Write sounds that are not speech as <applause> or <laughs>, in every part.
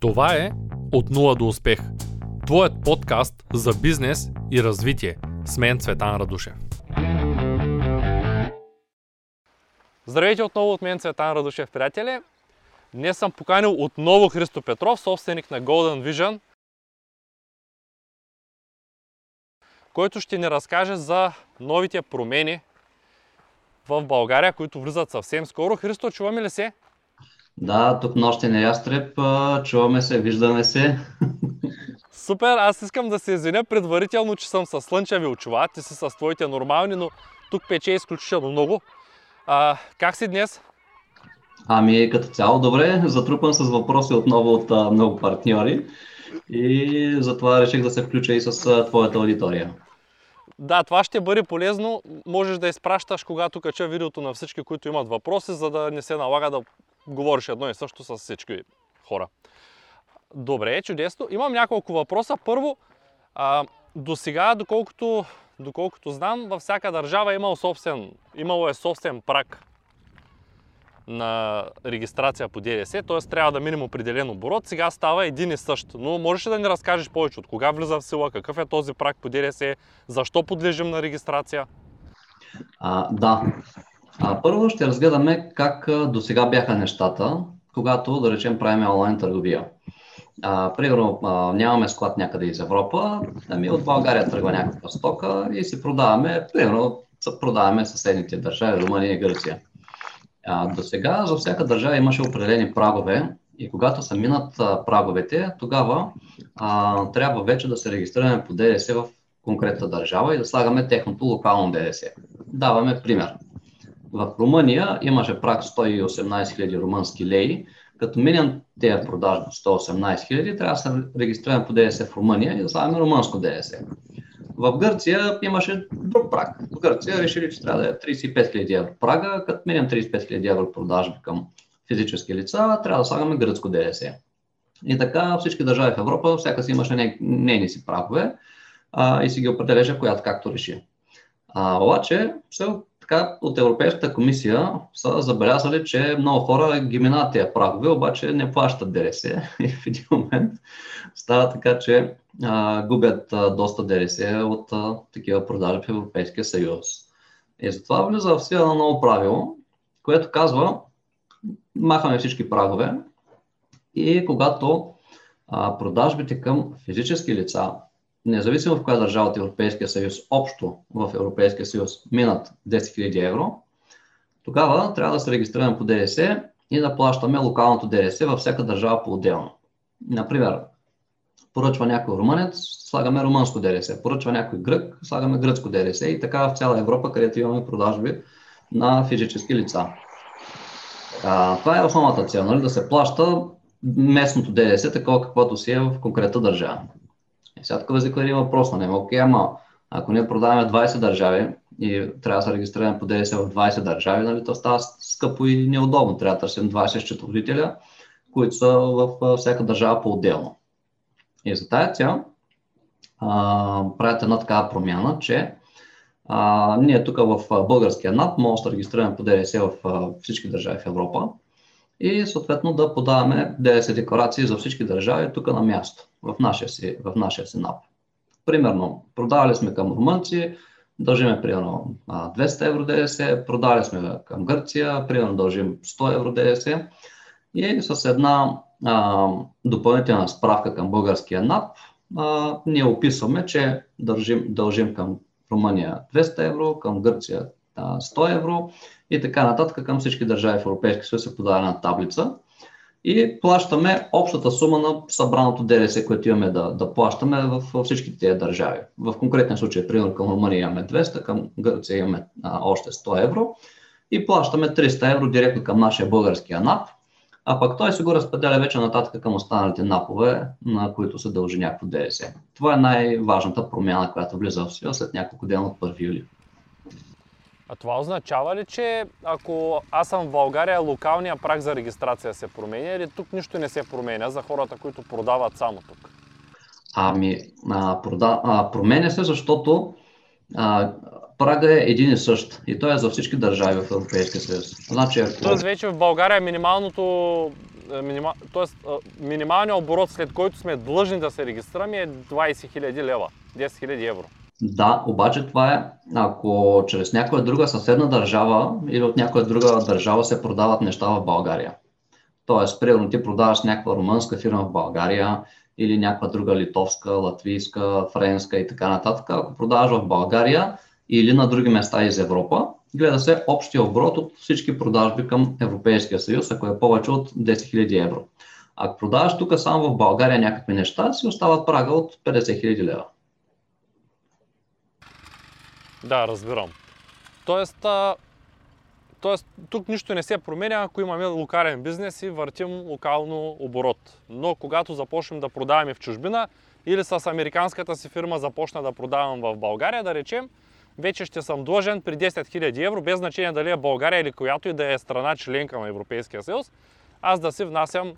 Това е От нула до успех. Твоят подкаст за бизнес и развитие. С мен Цветан Радушев. Здравейте отново от мен Цветан Радушев, приятели. Днес съм поканил отново Христо Петров, собственик на Golden Vision, който ще ни разкаже за новите промени в България, които влизат съвсем скоро. Христо, чуваме ли се? Да, тук нощен ястреб, чуваме се, виждаме се. Супер, аз искам да се извиня предварително, че съм с слънчеви очила, ти си с твоите нормални, но тук пече изключително много. А, как си днес? Ами като цяло добре, затрупан с въпроси отново от а, много партньори и затова реших да се включа и с а, твоята аудитория. Да, това ще бъде полезно. Можеш да изпращаш, когато кача видеото на всички, които имат въпроси, за да не се налага да говориш едно и също с всички хора. Добре, чудесно. Имам няколко въпроса. Първо, а, до сега, доколкото, доколкото знам, във всяка държава имал собствен, имало е собствен прак на регистрация по ДДС, т.е. трябва да минем определен оборот. Сега става един и същ. Но можеш ли да ни разкажеш повече от кога влиза в сила, какъв е този прак по ДДС, защо подлежим на регистрация? А, да. А, първо ще разгледаме как до сега бяха нещата, когато, да речем, правим онлайн търговия. А, примерно, а, нямаме склад някъде из Европа, ами от България тръгва някаква стока и си продаваме, примерно, продаваме съседните държави, Румъния и Гърция. А, до сега за всяка държава имаше определени прагове и когато са минат а, праговете, тогава а, трябва вече да се регистрираме по ДДС в конкретна държава и да слагаме техното локално ДДС. Даваме пример. В Румъния имаше прак 118 000 румънски леи, като минем тези продажби 118 000, трябва да се регистрираме по ДДС в Румъния и да слагаме румънско ДДС. В Гърция имаше друг праг. В Гърция решили, че трябва да е 35 000 евро прага, като минем 35 000 евро продажби към физически лица, трябва да слагаме гръцко ДДС. И така всички държави в Европа, всяка си имаше нейни си прагове и си ги определяше която както реши. А, обаче, все така, от Европейската комисия са забелязали, че много хора ги минават тези прагове, обаче не плащат ДДС. <laughs> И в един момент става така, че а, губят а, доста ДДС от а, такива продажи в Европейския съюз. И затова влиза в сила на ново правило, което казва, махаме всички прагове и когато а, продажбите към физически лица независимо в коя държава от Европейския съюз, общо в Европейския съюз минат 10 000 евро, тогава трябва да се регистрираме по ДДС и да плащаме локалното ДДС във всяка държава по-отделно. Например, поръчва някой румънец, слагаме румънско ДДС, поръчва някой грък, слагаме гръцко ДДС и така в цяла Европа, където имаме продажби на физически лица. А, това е основната цел, нали? да се плаща местното ДДС, такова каквото си е в конкретна държава. И сега тук възниква един въпрос на него. Окей, ама ако ние продаваме 20 държави и трябва да се регистрираме по ДДС в 20 държави, нали, то става скъпо и неудобно. Трябва да търсим 20 счетоводителя, които са в всяка държава по-отделно. И за тази цел правят една такава промяна, че а, ние тук в българския НАП може да регистрираме по ДДС в всички държави в Европа и съответно да подаваме ДДС декларации за всички държави тук на място, в нашия си, в нашия си НАП. Примерно, продавали сме към румънци, дължиме примерно 200 евро ДДС, продали сме към Гърция, примерно дължим 100 евро ДДС и с една а, допълнителна справка към българския НАП а, ние описваме, че дължим, дължим към Румъния 200 евро, към Гърция 100 евро и така нататък към всички държави в Европейския съюз се подадена таблица и плащаме общата сума на събраното ДДС, което имаме да, да плащаме в, всички тези държави. В конкретен случай, примерно към Румъния имаме 200, към Гърция имаме а, още 100 евро и плащаме 300 евро директно към нашия българския НАП, а пък той се го разпределя вече нататък към останалите напове, на които се дължи някакво ДДС. Това е най-важната промяна, която влиза в сила след няколко дена от 1 юли. А това означава ли, че ако аз съм в България, локалния прак за регистрация се променя или тук нищо не се променя за хората, които продават само тук? Ами, а, прода, а, променя се, защото а, прага е един и същ. И той е за всички държави в Европейския съюз. Значи, ако... Тоест вече в България минималното минима... Тоест, минималният оборот, след който сме длъжни да се регистрираме е 20 000 лева, 10 000 евро. Да, обаче това е, ако чрез някоя друга съседна държава или от някоя друга държава се продават неща в България. Тоест, примерно ти продаваш някаква румънска фирма в България или някаква друга литовска, латвийска, френска и така нататък. Ако продаваш в България или на други места из Европа, гледа се общия оборот от всички продажби към Европейския съюз, ако е повече от 10 000 евро. Ако продаваш тук само в България някакви неща, си остават прага от 50 000 лева. Да, разбирам. Тоест, а, тоест, тук нищо не се променя, ако имаме локален бизнес и въртим локално оборот. Но когато започнем да продаваме в чужбина или с американската си фирма започна да продавам в България, да речем, вече ще съм длъжен при 10 000 евро, без значение дали е България или която и да е страна членка на Европейския съюз, аз да си внасям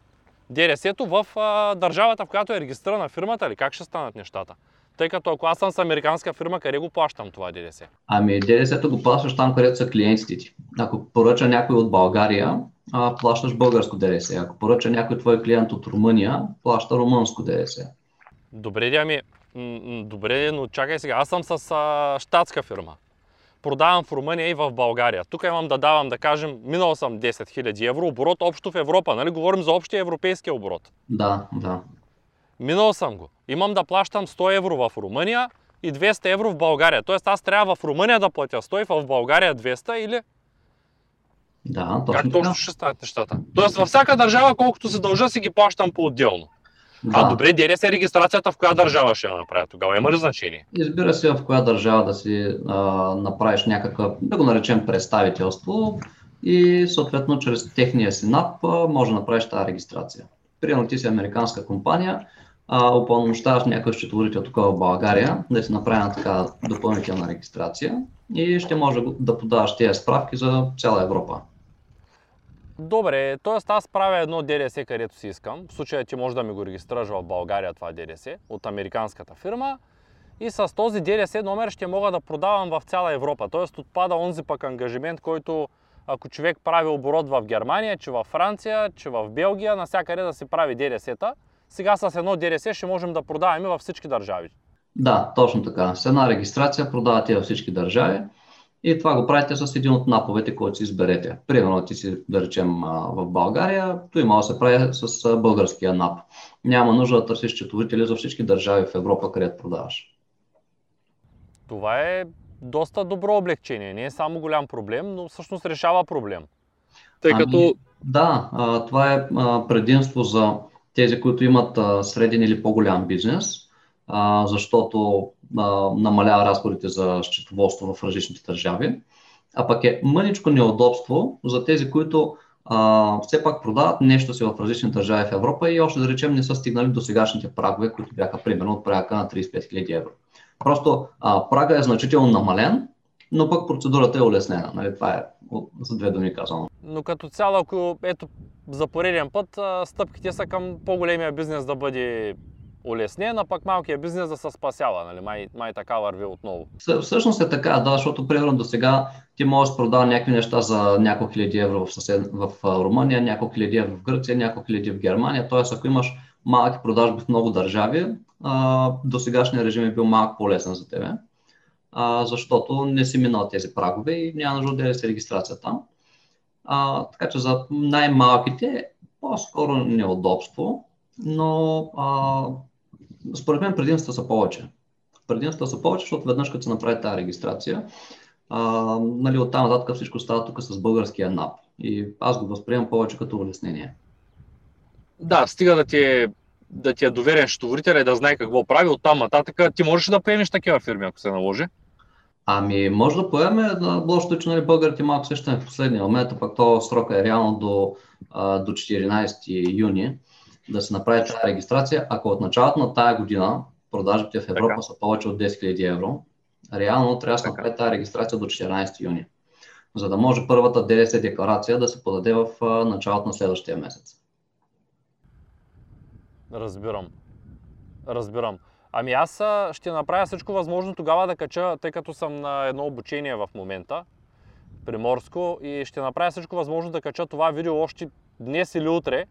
ДРС-то в а, държавата, в която е регистрирана фирмата или как ще станат нещата? Тъй като ако аз съм с американска фирма, къде го плащам това ДДС? Ами ДДС-то го плащаш там, където са клиентите ти. Ако поръча някой от България, а, плащаш българско ДДС. Ако поръча някой твой клиент от Румъния, плаща румънско ДДС. Добре, ами, добре, но чакай сега, аз съм с а, штатска фирма. Продавам в Румъния и в България. Тук имам да давам, да кажем, минал съм 10 000 евро, оборот общо в Европа. Нали говорим за общия европейски оборот? Да, да. Минал съм го. Имам да плащам 100 евро в Румъния и 200 евро в България. Тоест аз трябва в Румъния да платя 100 и в България 200 или? Да, точно Как точно ще станат нещата? Тоест във всяка държава колкото се дължа си ги плащам по-отделно. Да. А добре, ДДС регистрацията в коя държава ще я направя тогава? Има ли значение? Избира се в коя държава да си а, направиш някакъв, да го наречем представителство и съответно чрез техния си НАП може да направиш тази регистрация. Примерно ти си американска компания, упълномощаваш някакъв счетоводител тук в България да си направи на така допълнителна регистрация и ще може да подаваш тези справки за цяла Европа. Добре, т.е. аз правя едно ДДС, където си искам. В случая ти може да ми го регистрираш в България това ДДС от американската фирма. И с този ДДС номер ще мога да продавам в цяла Европа. Т.е. отпада онзи пък ангажимент, който ако човек прави оборот в Германия, че във Франция, че в Белгия, насякъде да си прави ДДС-та. Сега с едно ДДС ще можем да продаваме във всички държави. Да, точно така. С една регистрация продавате във всички държави и това го правите с един от наповете, който си изберете. Примерно ти си, да речем, в България, то има да се прави с българския нап. Няма нужда да търсиш четовители за всички държави в Европа, където продаваш. Това е доста добро облегчение. Не е само голям проблем, но всъщност решава проблем. Тъй ами, като... Да, това е предимство за тези, които имат среден или по-голям бизнес, защото намалява разходите за счетоводство в различните държави. А пък е мъничко неудобство за тези, които а, все пак продават нещо си в различни държави в Европа и още да речем не са стигнали до сегашните прагове, които бяха примерно от прага на 35 000 евро. Просто а, прага е значително намален, но пък процедурата е улеснена. Нали? Това е за две думи казано. Но като цяло, ако ето за пореден път стъпките са към по-големия бизнес да бъде улеснен, а пък малкият бизнес да се спасява. Нали? Май, май така върви отново. Всъщност е така, да, защото примерно до сега ти можеш да продава някакви неща за няколко хиляди евро в, съсед... в Румъния, няколко хиляди евро в Гърция, няколко хиляди в Германия. Тоест, ако имаш малки продажби в много държави, до сегашния режим е бил малко по-лесен за тебе, а, защото не си минал тези прагове и няма нужда да се регистрация там. А, така че за най-малките по-скоро неудобство, но а, според мен предимства са повече. Предимства са повече, защото веднъж като се направи тази регистрация, а, нали, оттам нататък всичко става тук с българския НАП. И аз го възприемам повече като улеснение. Да, стига да ти е, да ти е доверен счетоводител и да знае какво прави, оттам нататък ти можеш да поемеш такива фирми, ако се наложи. Ами, може да поеме, на лошото, че нали, българите малко сещаме в последния момент, а пък то срока е реално до, до 14 юни да се направи тази регистрация. Ако от началото на тая година продажбите в Европа така. са повече от 10 000 евро, реално трябва да се направи тази регистрация до 14 юни, за да може първата ДДС декларация да се подаде в началото на следващия месец. Разбирам. Разбирам. Ами аз ще направя всичко възможно тогава да кача, тъй като съм на едно обучение в момента, приморско, и ще направя всичко възможно да кача това видео още днес или утре,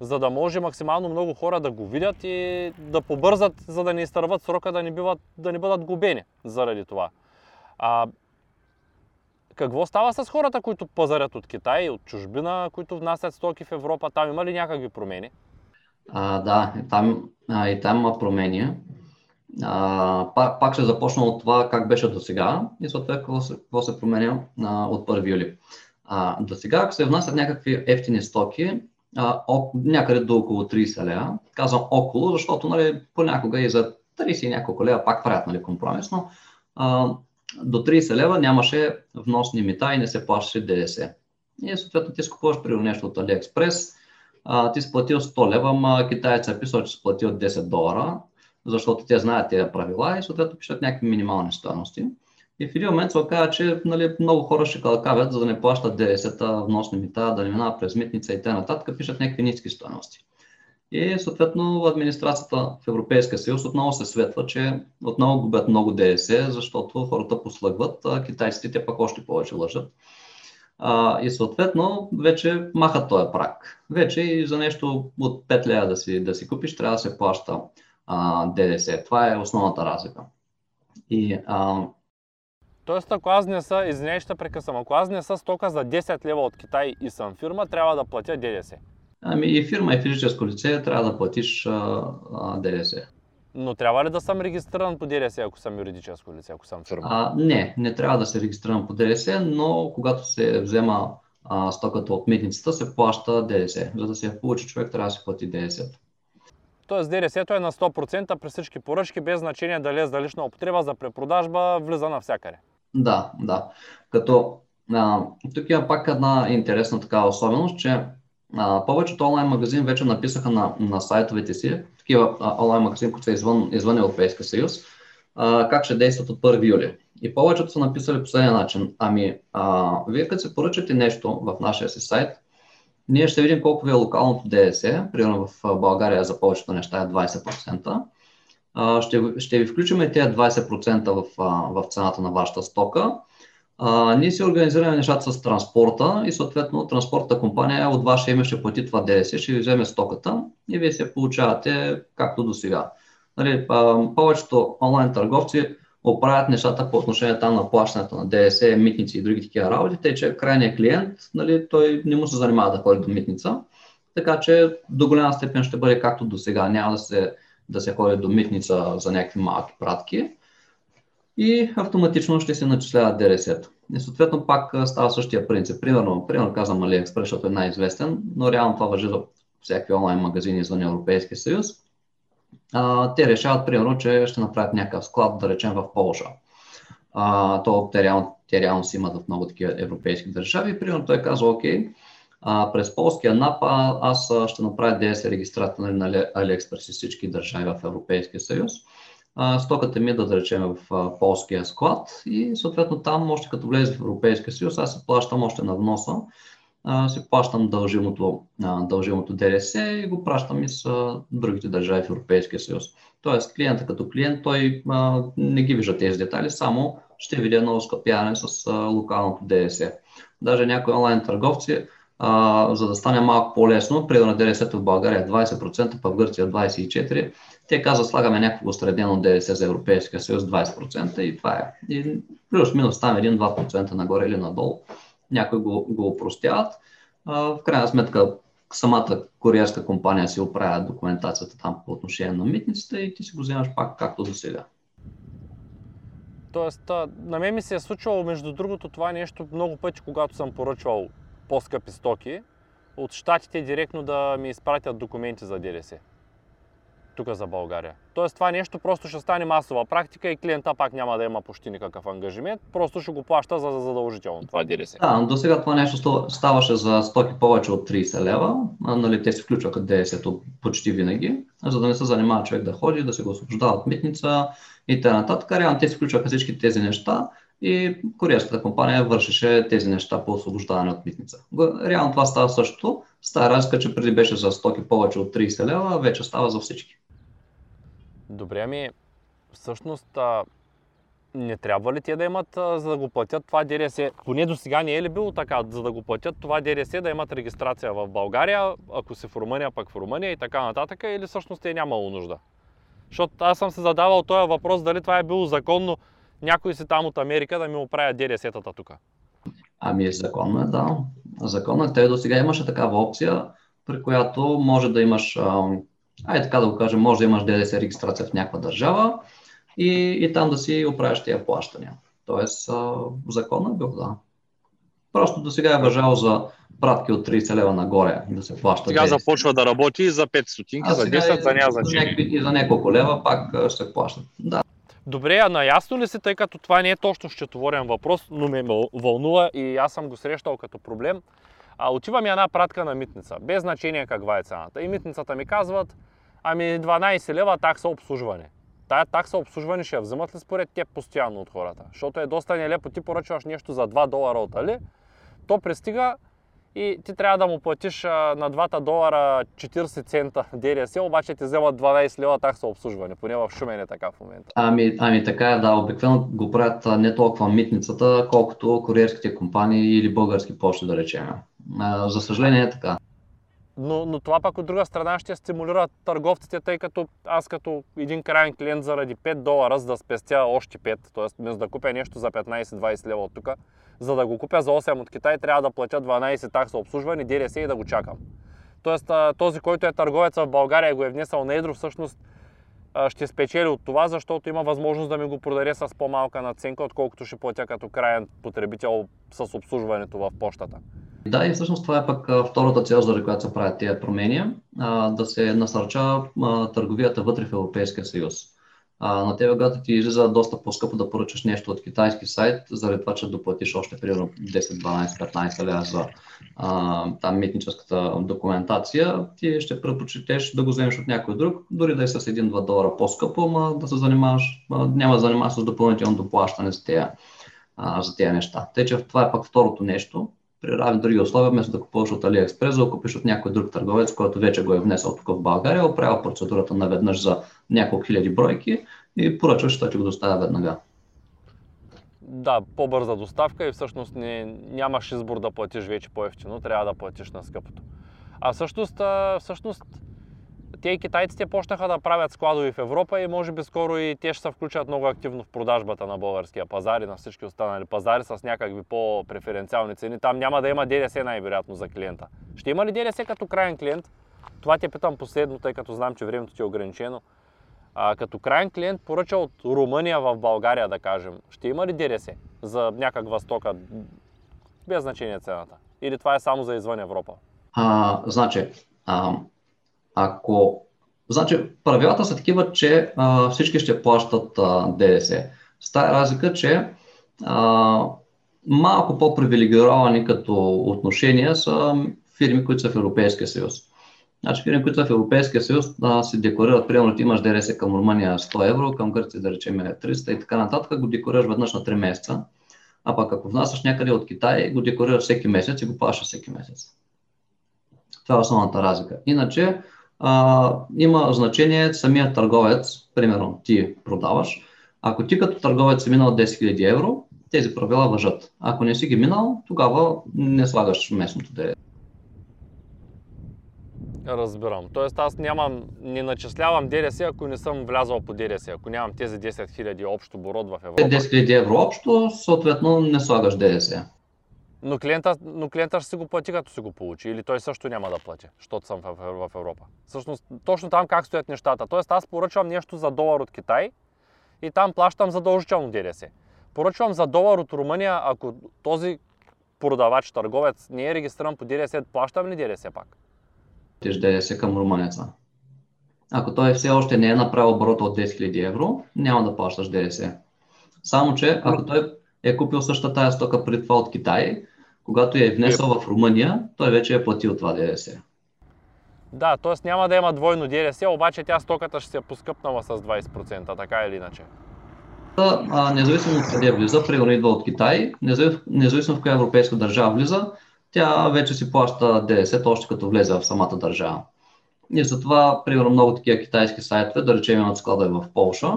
за да може максимално много хора да го видят и да побързат, за да не изтърват срока, да не, биват, да не бъдат губени заради това. А, какво става с хората, които пазарят от Китай, от чужбина, които внасят стоки в Европа? Там има ли някакви промени? А, да, и там, а, и там има промени. А, пак, пак ще започна от това как беше до сега и съответно какво се, какво се променя а, от 1 юли. А, до сега, ако се внасят някакви ефтини стоки, а, о, някъде до около 30 лева, казвам около, защото нали, понякога и за 30 и няколко лева пак правят нали, компромисно, а, до 30 лева нямаше вносни мита и не се плащаше ДДС. И съответно ти скупуваш при нещо от AliExpress, а, ти си платил 100 лева, ама китаецът е писал, че си платил 10 долара, защото те знаят тези правила и съответно пишат някакви минимални стоености. И в един момент се оказа, че нали, много хора ще калкавят, за да не плащат ДДС-та, вносни мита, да не минават през митница и т.н. пишат някакви ниски стоености. И съответно администрацията в Европейския съюз отново се светва, че отново губят много ДДС, защото хората послъгват, а китайците те пък още повече лъжат. А, и съответно вече махат този прак. Вече и за нещо от 5 лева да си, да си купиш, трябва да се плаща а, ДДС. Това е основната разлика. И, а... Тоест, ако аз не са, извиняй, ще прекъсвам, ако аз не са стока за 10 лева от Китай и съм фирма, трябва да платя ДДС. Ами и фирма и физическо лице трябва да платиш а, а, ДДС. Но трябва ли да съм регистриран по ДДС, ако съм юридическо лице, ако съм фирма? А, не, не трябва да се регистриран по ДДС, но когато се взема а, стоката от митницата, се плаща ДДС. За да се я получи човек, трябва да се плати ДДС. Тоест ДДС-то е на 100% при всички поръчки, без значение дали е за лична употреба, за препродажба, влиза навсякъде. Да, да. Като а, тук има пак една интересна такава особеност, че а, повечето онлайн магазини вече написаха на, на сайтовете си, такива онлайн магазини, които са извън, извън Европейския съюз, а, как ще действат от 1 юли. И повечето са написали последния начин. Ами, а, вие като се поръчате нещо в нашия си сайт, ние ще видим колко ви е локалното ДДС. Примерно в България за повечето неща е 20%. А, ще, ще ви включим тези 20% в, в цената на вашата стока а, ние си организираме нещата с транспорта и съответно транспортната компания от ваше име ще плати това ДДС, ще ви вземе стоката и вие се получавате както до сега. Нали, повечето онлайн търговци оправят нещата по отношение там на плащането на ДДС, митници и други такива работи, тъй че крайният клиент, нали, той не му се занимава да ходи до митница, така че до голяма степен ще бъде както до сега. Няма да се, да се ходи до митница за някакви малки пратки, и автоматично ще се начислява ДРС. И съответно пак става същия принцип. Примерно, примерно казвам AliExpress, защото е най-известен, но реално това въжи за всякакви онлайн магазини извън Европейския съюз. А, те решават, примерно, че ще направят някакъв склад, да речем в Полша. А, то те реално, те реално си имат в много такива европейски държави. Примерно той казва, окей, а, през полския НАП аз ще направя DS регистрация на AliExpress и всички държави в Европейския съюз стоката ми е да, да речем в полския склад и съответно там, още като влезе в Европейския съюз, аз се плащам още на вноса, се плащам дължимото, дължимото ДРС и го пращам и с другите държави в Европейския съюз. Тоест клиента като клиент, той а, не ги вижда тези детайли, само ще види едно скъпяване с а, локалното ДДС. Даже някои онлайн търговци, а, за да стане малко по-лесно, преди на ДДС в България 20%, пък в Гърция 24%, те казват, слагаме някакво средено ДДС за Европейския съюз 20% и това е. И плюс-минус там 1-2% нагоре или надолу. Някои го, го упростяват. В крайна сметка самата куриерска компания си оправя документацията там по отношение на митниците и ти си го вземаш пак както до сега. Тоест, на мен ми се е случвало, между другото, това нещо много пъти, когато съм поръчвал по-скъпи стоки, от щатите директно да ми изпратят документи за ДДС тук за България. Тоест това нещо просто ще стане масова практика и клиента пак няма да има почти никакъв ангажимент, просто ще го плаща за задължително това ДДС. Да, до сега това нещо ставаше за стоки повече от 30 лева, нали, те се включваха ДДС почти винаги, за да не се занимава човек да ходи, да се го освобождава от митница и т.н. Реално те се включваха всички тези неща и куриерската компания вършеше тези неща по освобождаване от митница. Реално това става също. Става разлика, че преди беше за стоки повече от 30 лева, вече става за всички. Добре, ами всъщност Не трябва ли те да имат, за да го платят това ДДС? Поне до сега не е ли било така, за да го платят това ДДС, да имат регистрация в България, ако си в Румъния, пък в Румъния и така нататък, или всъщност е нямало нужда? Защото аз съм се задавал този въпрос, дали това е било законно някой си там от Америка да ми оправя ДДС-тата тук. Ами законно е, да. Законно е. Те до сега имаше такава опция, при която може да имаш, ай така да го кажем, може да имаш ДДС регистрация в някаква държава и, и там да си оправяш тия плащания. Тоест, законно е бил, да. Просто до сега е въжал за пратки от 30 лева нагоре да се плаща. Сега ДДС. започва да работи за 5 стотинки, за 10, за няма значение. И за няколко лева пак ще плащат. Да. Добре, а наясно ли си, тъй като това не е точно счетоворен въпрос, но ме вълнува и аз съм го срещал като проблем. А, отивам една пратка на митница, без значение каква е цената. И митницата ми казват, ами 12 лева такса обслужване. Тая такса обслужване ще я вземат ли според теб постоянно от хората? Защото е доста нелепо, ти поръчваш нещо за 2 долара от Али, то пристига и ти трябва да му платиш на 2 долара 40 цента ДДС, обаче ти вземат 12 лева такса обслужване, поне в Шумен е така в момента. Ами, ами така е, да, обикновено го правят не толкова митницата, колкото куриерските компании или български почти да речем. За съжаление е така. Но, но това пък от друга страна ще стимулира търговците, тъй като аз като един крайен клиент заради 5 долара, за да спестя още 5, т.е. вместо да купя нещо за 15-20 лева от тук, за да го купя за 8 от Китай, трябва да платя 12 такса обслужване, ДДС и да го чакам. Тоест този, който е търговец в България и го е внесъл на едро, всъщност ще спечели от това, защото има възможност да ми го продаде с по-малка наценка, отколкото ще платя като крайен потребител с обслужването в почтата. Да, и всъщност това е пък втората цел, заради която се правят тези промени, да се насърча търговията вътре в Европейския съюз. На тебе, когато ти излиза доста по-скъпо да поръчаш нещо от китайски сайт, заради това, че доплатиш още примерно 10, 12, 15 лева за а, там митническата документация, ти ще предпочитеш да го вземеш от някой друг, дори да е с 1-2 долара по-скъпо, ма да се занимаваш, няма да занимаваш с допълнително доплащане за тези, за тези неща. Тъй, че това е пък второто нещо, при равни други условия, вместо да купуваш от AliExpress, да купиш от някой друг търговец, който вече го е внесъл тук в България, оправя процедурата наведнъж за няколко хиляди бройки и поръчваш, той ти го доставя веднага. Да, по-бърза доставка и всъщност не, нямаш избор да платиш вече по-ефтино, трябва да платиш на скъпото. А всъщност, всъщност те и китайците почнаха да правят складови в Европа и може би скоро и те ще се включат много активно в продажбата на българския пазар и на всички останали пазари с някакви по-преференциални цени. Там няма да има ДДС най-вероятно за клиента. Ще има ли ДДС като крайен клиент? Това те питам последно, тъй като знам, че времето ти е ограничено. А, като крайен клиент поръча от Румъния в България, да кажем, ще има ли ДДС за някаква стока, без значение цената? Или това е само за извън Европа? А, значи, а, ако... Значи, правилата са такива, че а, всички ще плащат а, ДДС. С тази разлика, че а, малко по-привилегировани като отношения са фирми, които са в Европейския съюз. Значи фирми, които са в Европейския съюз, да, се декларират, примерно ти имаш ДДС към Румъния 100 евро, към Гърция да речем 300 и така нататък, го декларираш веднъж на 3 месеца. А пък ако внасяш някъде от Китай, го декларираш всеки месец и го плащаш всеки месец. Това е основната разлика. Иначе, а, има значение самият търговец, примерно ти продаваш. Ако ти като търговец си минал 10 000 евро, тези правила въжат. Ако не си ги минал, тогава не слагаш местното ДДС. Разбирам. Тоест аз нямам, не начислявам ДДС, ако не съм влязал по ДДС, ако нямам тези 10 000 общо оборот в Европа. 10 000 евро общо, съответно не слагаш ДДС. Но клиента, но клиента ще си го плати, като си го получи. Или той също няма да плати, защото съм в, Европа. Всъщност, точно там как стоят нещата. Тоест, аз поръчвам нещо за долар от Китай и там плащам задължително ДДС. Поръчвам за долар от Румъния, ако този продавач, търговец не е регистриран по ДДС, плащам ли ДДС пак? Тиш ДДС към румънеца. Ако той все още не е направил оборота от 10 000 евро, няма да плащаш ДДС. Само, че ако той е купил същата тая стока преди това от Китай, когато я е внесъл в Румъния, той вече е платил това ДДС. Да, т.е. няма да има двойно ДДС, обаче тя стоката ще се е поскъпнала с 20%, така или иначе. А, независимо от къде влиза, примерно идва от Китай, независимо в коя европейска държава влиза, тя вече си плаща ДДС, още като влезе в самата държава. И затова, примерно, много такива китайски сайтове, да речем имат склада в Полша,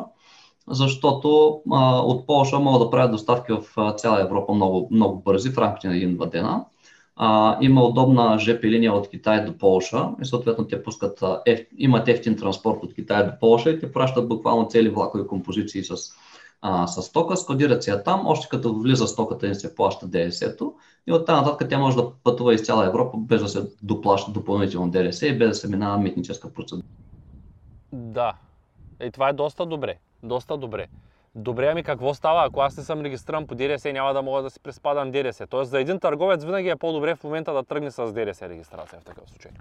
защото а, от Польша могат да правят доставки в цяла Европа много, много бързи, в рамките на един-два дена. А, има удобна ЖП линия от Китай до Полша и съответно те пускат, еф, имат ефтин транспорт от Китай до Полша и те пращат буквално цели влакови композиции с, а, с стока, складират си я там, още като влиза стоката им се плаща ДС-то и оттам нататък тя може да пътува из цяла Европа без да се доплаща допълнително ДДС и без да се минава митническа процедура. Да, и това е доста добре. Доста добре. Добре, ами какво става, ако аз не съм регистриран по ДДС, няма да мога да си приспадам ДДС. Тоест за един търговец винаги е по-добре в момента да тръгне с ДДС регистрация в такъв случай.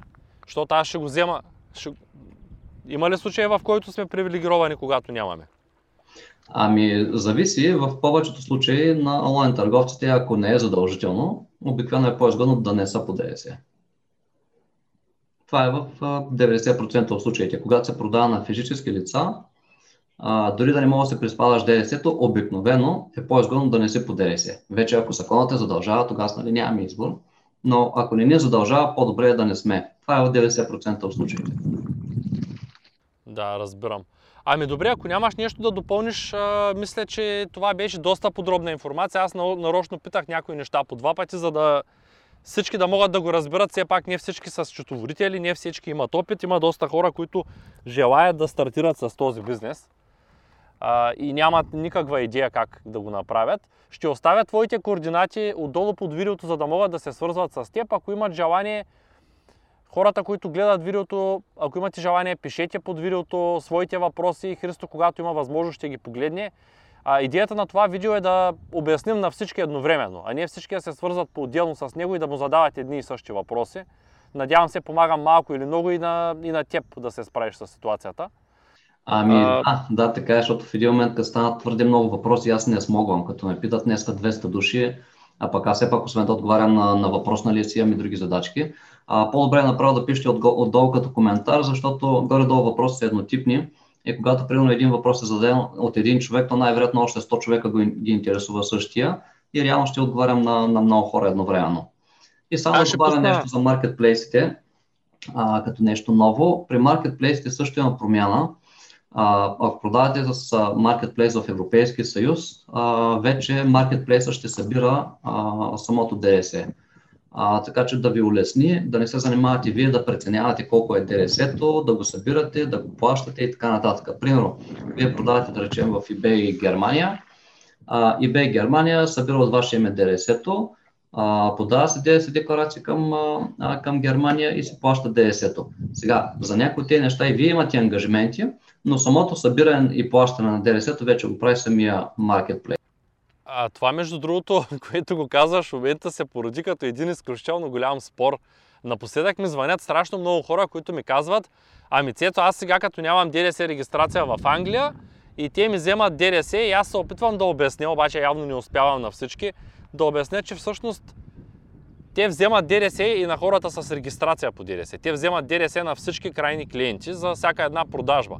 Защото аз ще го взема. Ще... Има ли случаи, в който сме привилегировани, когато нямаме? Ами, зависи. В повечето случаи на онлайн търговците, ако не е задължително, обикновено е по-изгодно да не са по ДДС. Това е в 90% от случаите. Когато се продава на физически лица, а, дори да не мога да се приспадаш ДДС-то, обикновено е по-изгодно да не се по ДДС. Вече ако законът е задължава, тогава нали, нямаме избор. Но ако не ни задължава, по-добре е да не сме. Това е в 90% от случаите. Да, разбирам. Ами добре, ако нямаш нещо да допълниш, а, мисля, че това беше доста подробна информация. Аз нарочно питах някои неща по два пъти, за да всички да могат да го разберат. Все пак не всички са счетоводители, не всички имат опит. Има доста хора, които желаят да стартират с този бизнес а, и нямат никаква идея как да го направят. Ще оставя твоите координати отдолу под видеото, за да могат да се свързват с теб. Ако имат желание, хората, които гледат видеото, ако имате желание, пишете под видеото своите въпроси. Христо, когато има възможност, ще ги погледне. А, идеята на това видео е да обясним на всички едновременно, а не всички да се свързват по-отделно с него и да му задават едни и същи въпроси. Надявам се, помагам малко или много и на, и на теб да се справиш с ситуацията. Ами а... да, да, така е, защото в един момент, като станат твърде много въпроси, аз не смогвам. Като ме питат днеска 200 души, а пък аз все пак, освен да отговарям на, на въпрос, нали си имам и други задачки, а, по-добре е направо да пишете от, отдолу като коментар, защото горе-долу въпросите са еднотипни и когато примерно един въпрос е зададен от един човек, то най-вероятно още 100 човека го, ги интересува същия и реално ще отговарям на, на много хора едновременно. И само да добавя нещо за маркетплейсите, а, като нещо ново. При маркетплейсите също има промяна. А, ако продавате с маркетплейс в Европейския съюз, а, вече маркетплейса ще събира а, самото ДСЕ. А, така че да ви улесни, да не се занимавате вие да преценявате колко е ДРС-то, да го събирате, да го плащате и така нататък. Примерно, вие продавате, да речем, в eBay Германия, а, eBay Германия събира от ваше име ДРС-то, а, подава се ДС декларация към, а, към Германия и се плаща ДС-то. Сега, за някои от тези неща и вие имате ангажименти, но самото събиране и плащане на ДРС-то вече го прави самия маркетплейс. А това, между другото, <laughs> което го казваш, в момента се породи като един изключително голям спор. Напоследък ми звънят страшно много хора, които ми казват, ами цето, аз сега като нямам ДДС регистрация в Англия и те ми вземат ДДС и аз се опитвам да обясня, обаче явно не успявам на всички, да обясня, че всъщност те вземат ДДС и на хората с регистрация по ДДС. Те вземат ДДС на всички крайни клиенти за всяка една продажба.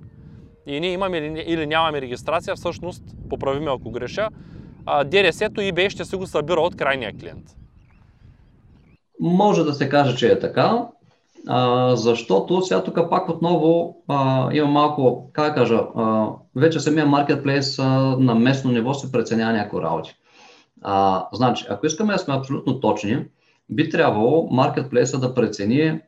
И ние имаме или нямаме регистрация, всъщност, поправиме ако греша, ДРС-то eBay ще се го събира от крайния клиент. Може да се каже, че е така, защото сега тук пак отново има малко, как кажа, вече самия маркетплейс на местно ниво се преценява някои работи. Значи, ако искаме да сме абсолютно точни, би трябвало маркетплейса да прецени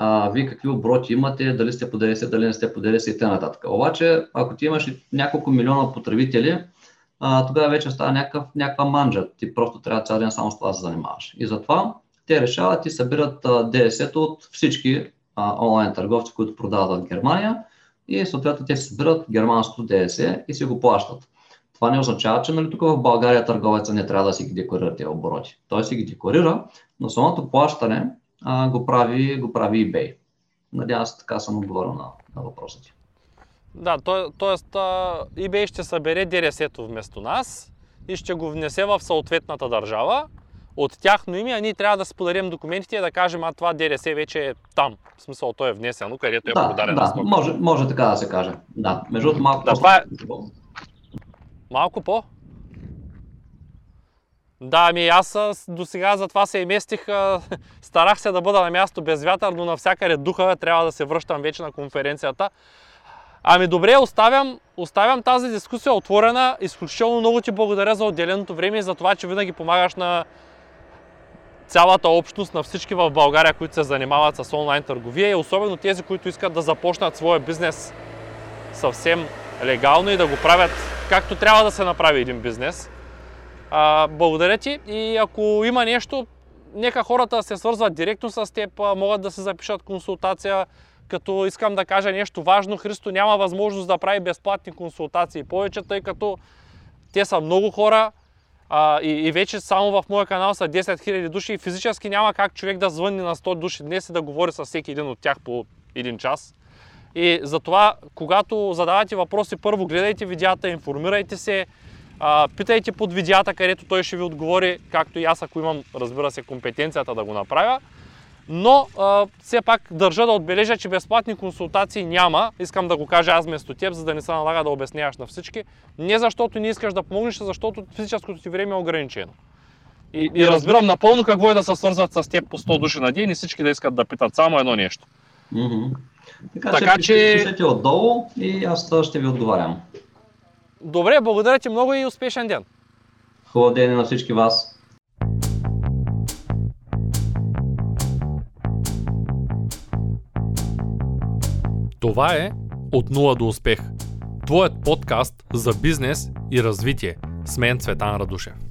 а, вие какви обороти имате, дали сте по ДРС, дали не сте по ДРС и т.н. Обаче, ако ти имаш няколко милиона потребители, а, тогава вече става някакъв, някаква манджа. Ти просто трябва цял ден само с това да се занимаваш. И затова те решават и събират ДС-то от всички а, онлайн търговци, които продават в Германия и съответно те събират германското ДС и си го плащат. Това не означава, че нали, тук в България търговеца не трябва да си ги декларира тези обороти. Той си ги декларира, но самото плащане а, го, прави, го прави eBay. Надявам се така съм отговорил на, на въпроса ти. Да, т.е. eBay ще събере ДРС-то вместо нас и ще го внесе в съответната държава от тяхно име, а ние трябва да споделим документите и да кажем, а това ДРС вече е там. В смисъл, то е внесено, където е да, продадено. Да, може, може така да се каже. Да, между другото малко да, това е... Малко по? Да, ами аз до сега за това се и местих. <laughs> Старах се да бъда на място без вятър, но навсякъде духа трябва да се връщам вече на конференцията. Ами добре, оставям, оставям тази дискусия отворена. Изключително много ти благодаря за отделеното време и за това, че винаги помагаш на цялата общност, на всички в България, които се занимават с онлайн търговия и особено тези, които искат да започнат своя бизнес съвсем легално и да го правят както трябва да се направи един бизнес. А, благодаря ти. И ако има нещо, нека хората се свързват директно с теб, могат да се запишат консултация, като искам да кажа нещо важно, Христо няма възможност да прави безплатни консултации. Повече, тъй като те са много хора а, и, и вече само в моя канал са 10 000 души и физически няма как човек да звънне на 100 души днес и да говори с всеки един от тях по един час. И затова, когато задавате въпроси, първо гледайте видеята, информирайте се, а, питайте под видеята, където той ще ви отговори, както и аз, ако имам, разбира се, компетенцията да го направя. Но а, все пак държа да отбележа, че безплатни консултации няма. Искам да го кажа аз вместо теб, за да не се налага да обясняваш на всички. Не защото не искаш да помогнеш, а защото физическото ти време е ограничено. И, и разбирам напълно какво е да се свързват с теб по 100 души на ден и всички да искат да питат само едно нещо. Mm-hmm. Така, така че, че... отдолу и аз ще ви отговарям. Добре, благодаря ти много и успешен ден. Хубав ден на всички вас. Това е От нула до успех. Твоят подкаст за бизнес и развитие. С мен Цветан Радушев.